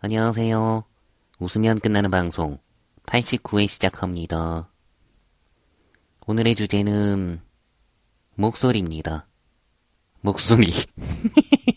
안녕하세요. 웃으면 끝나는 방송 89회 시작합니다. 오늘의 주제는 목소리입니다. 목소리.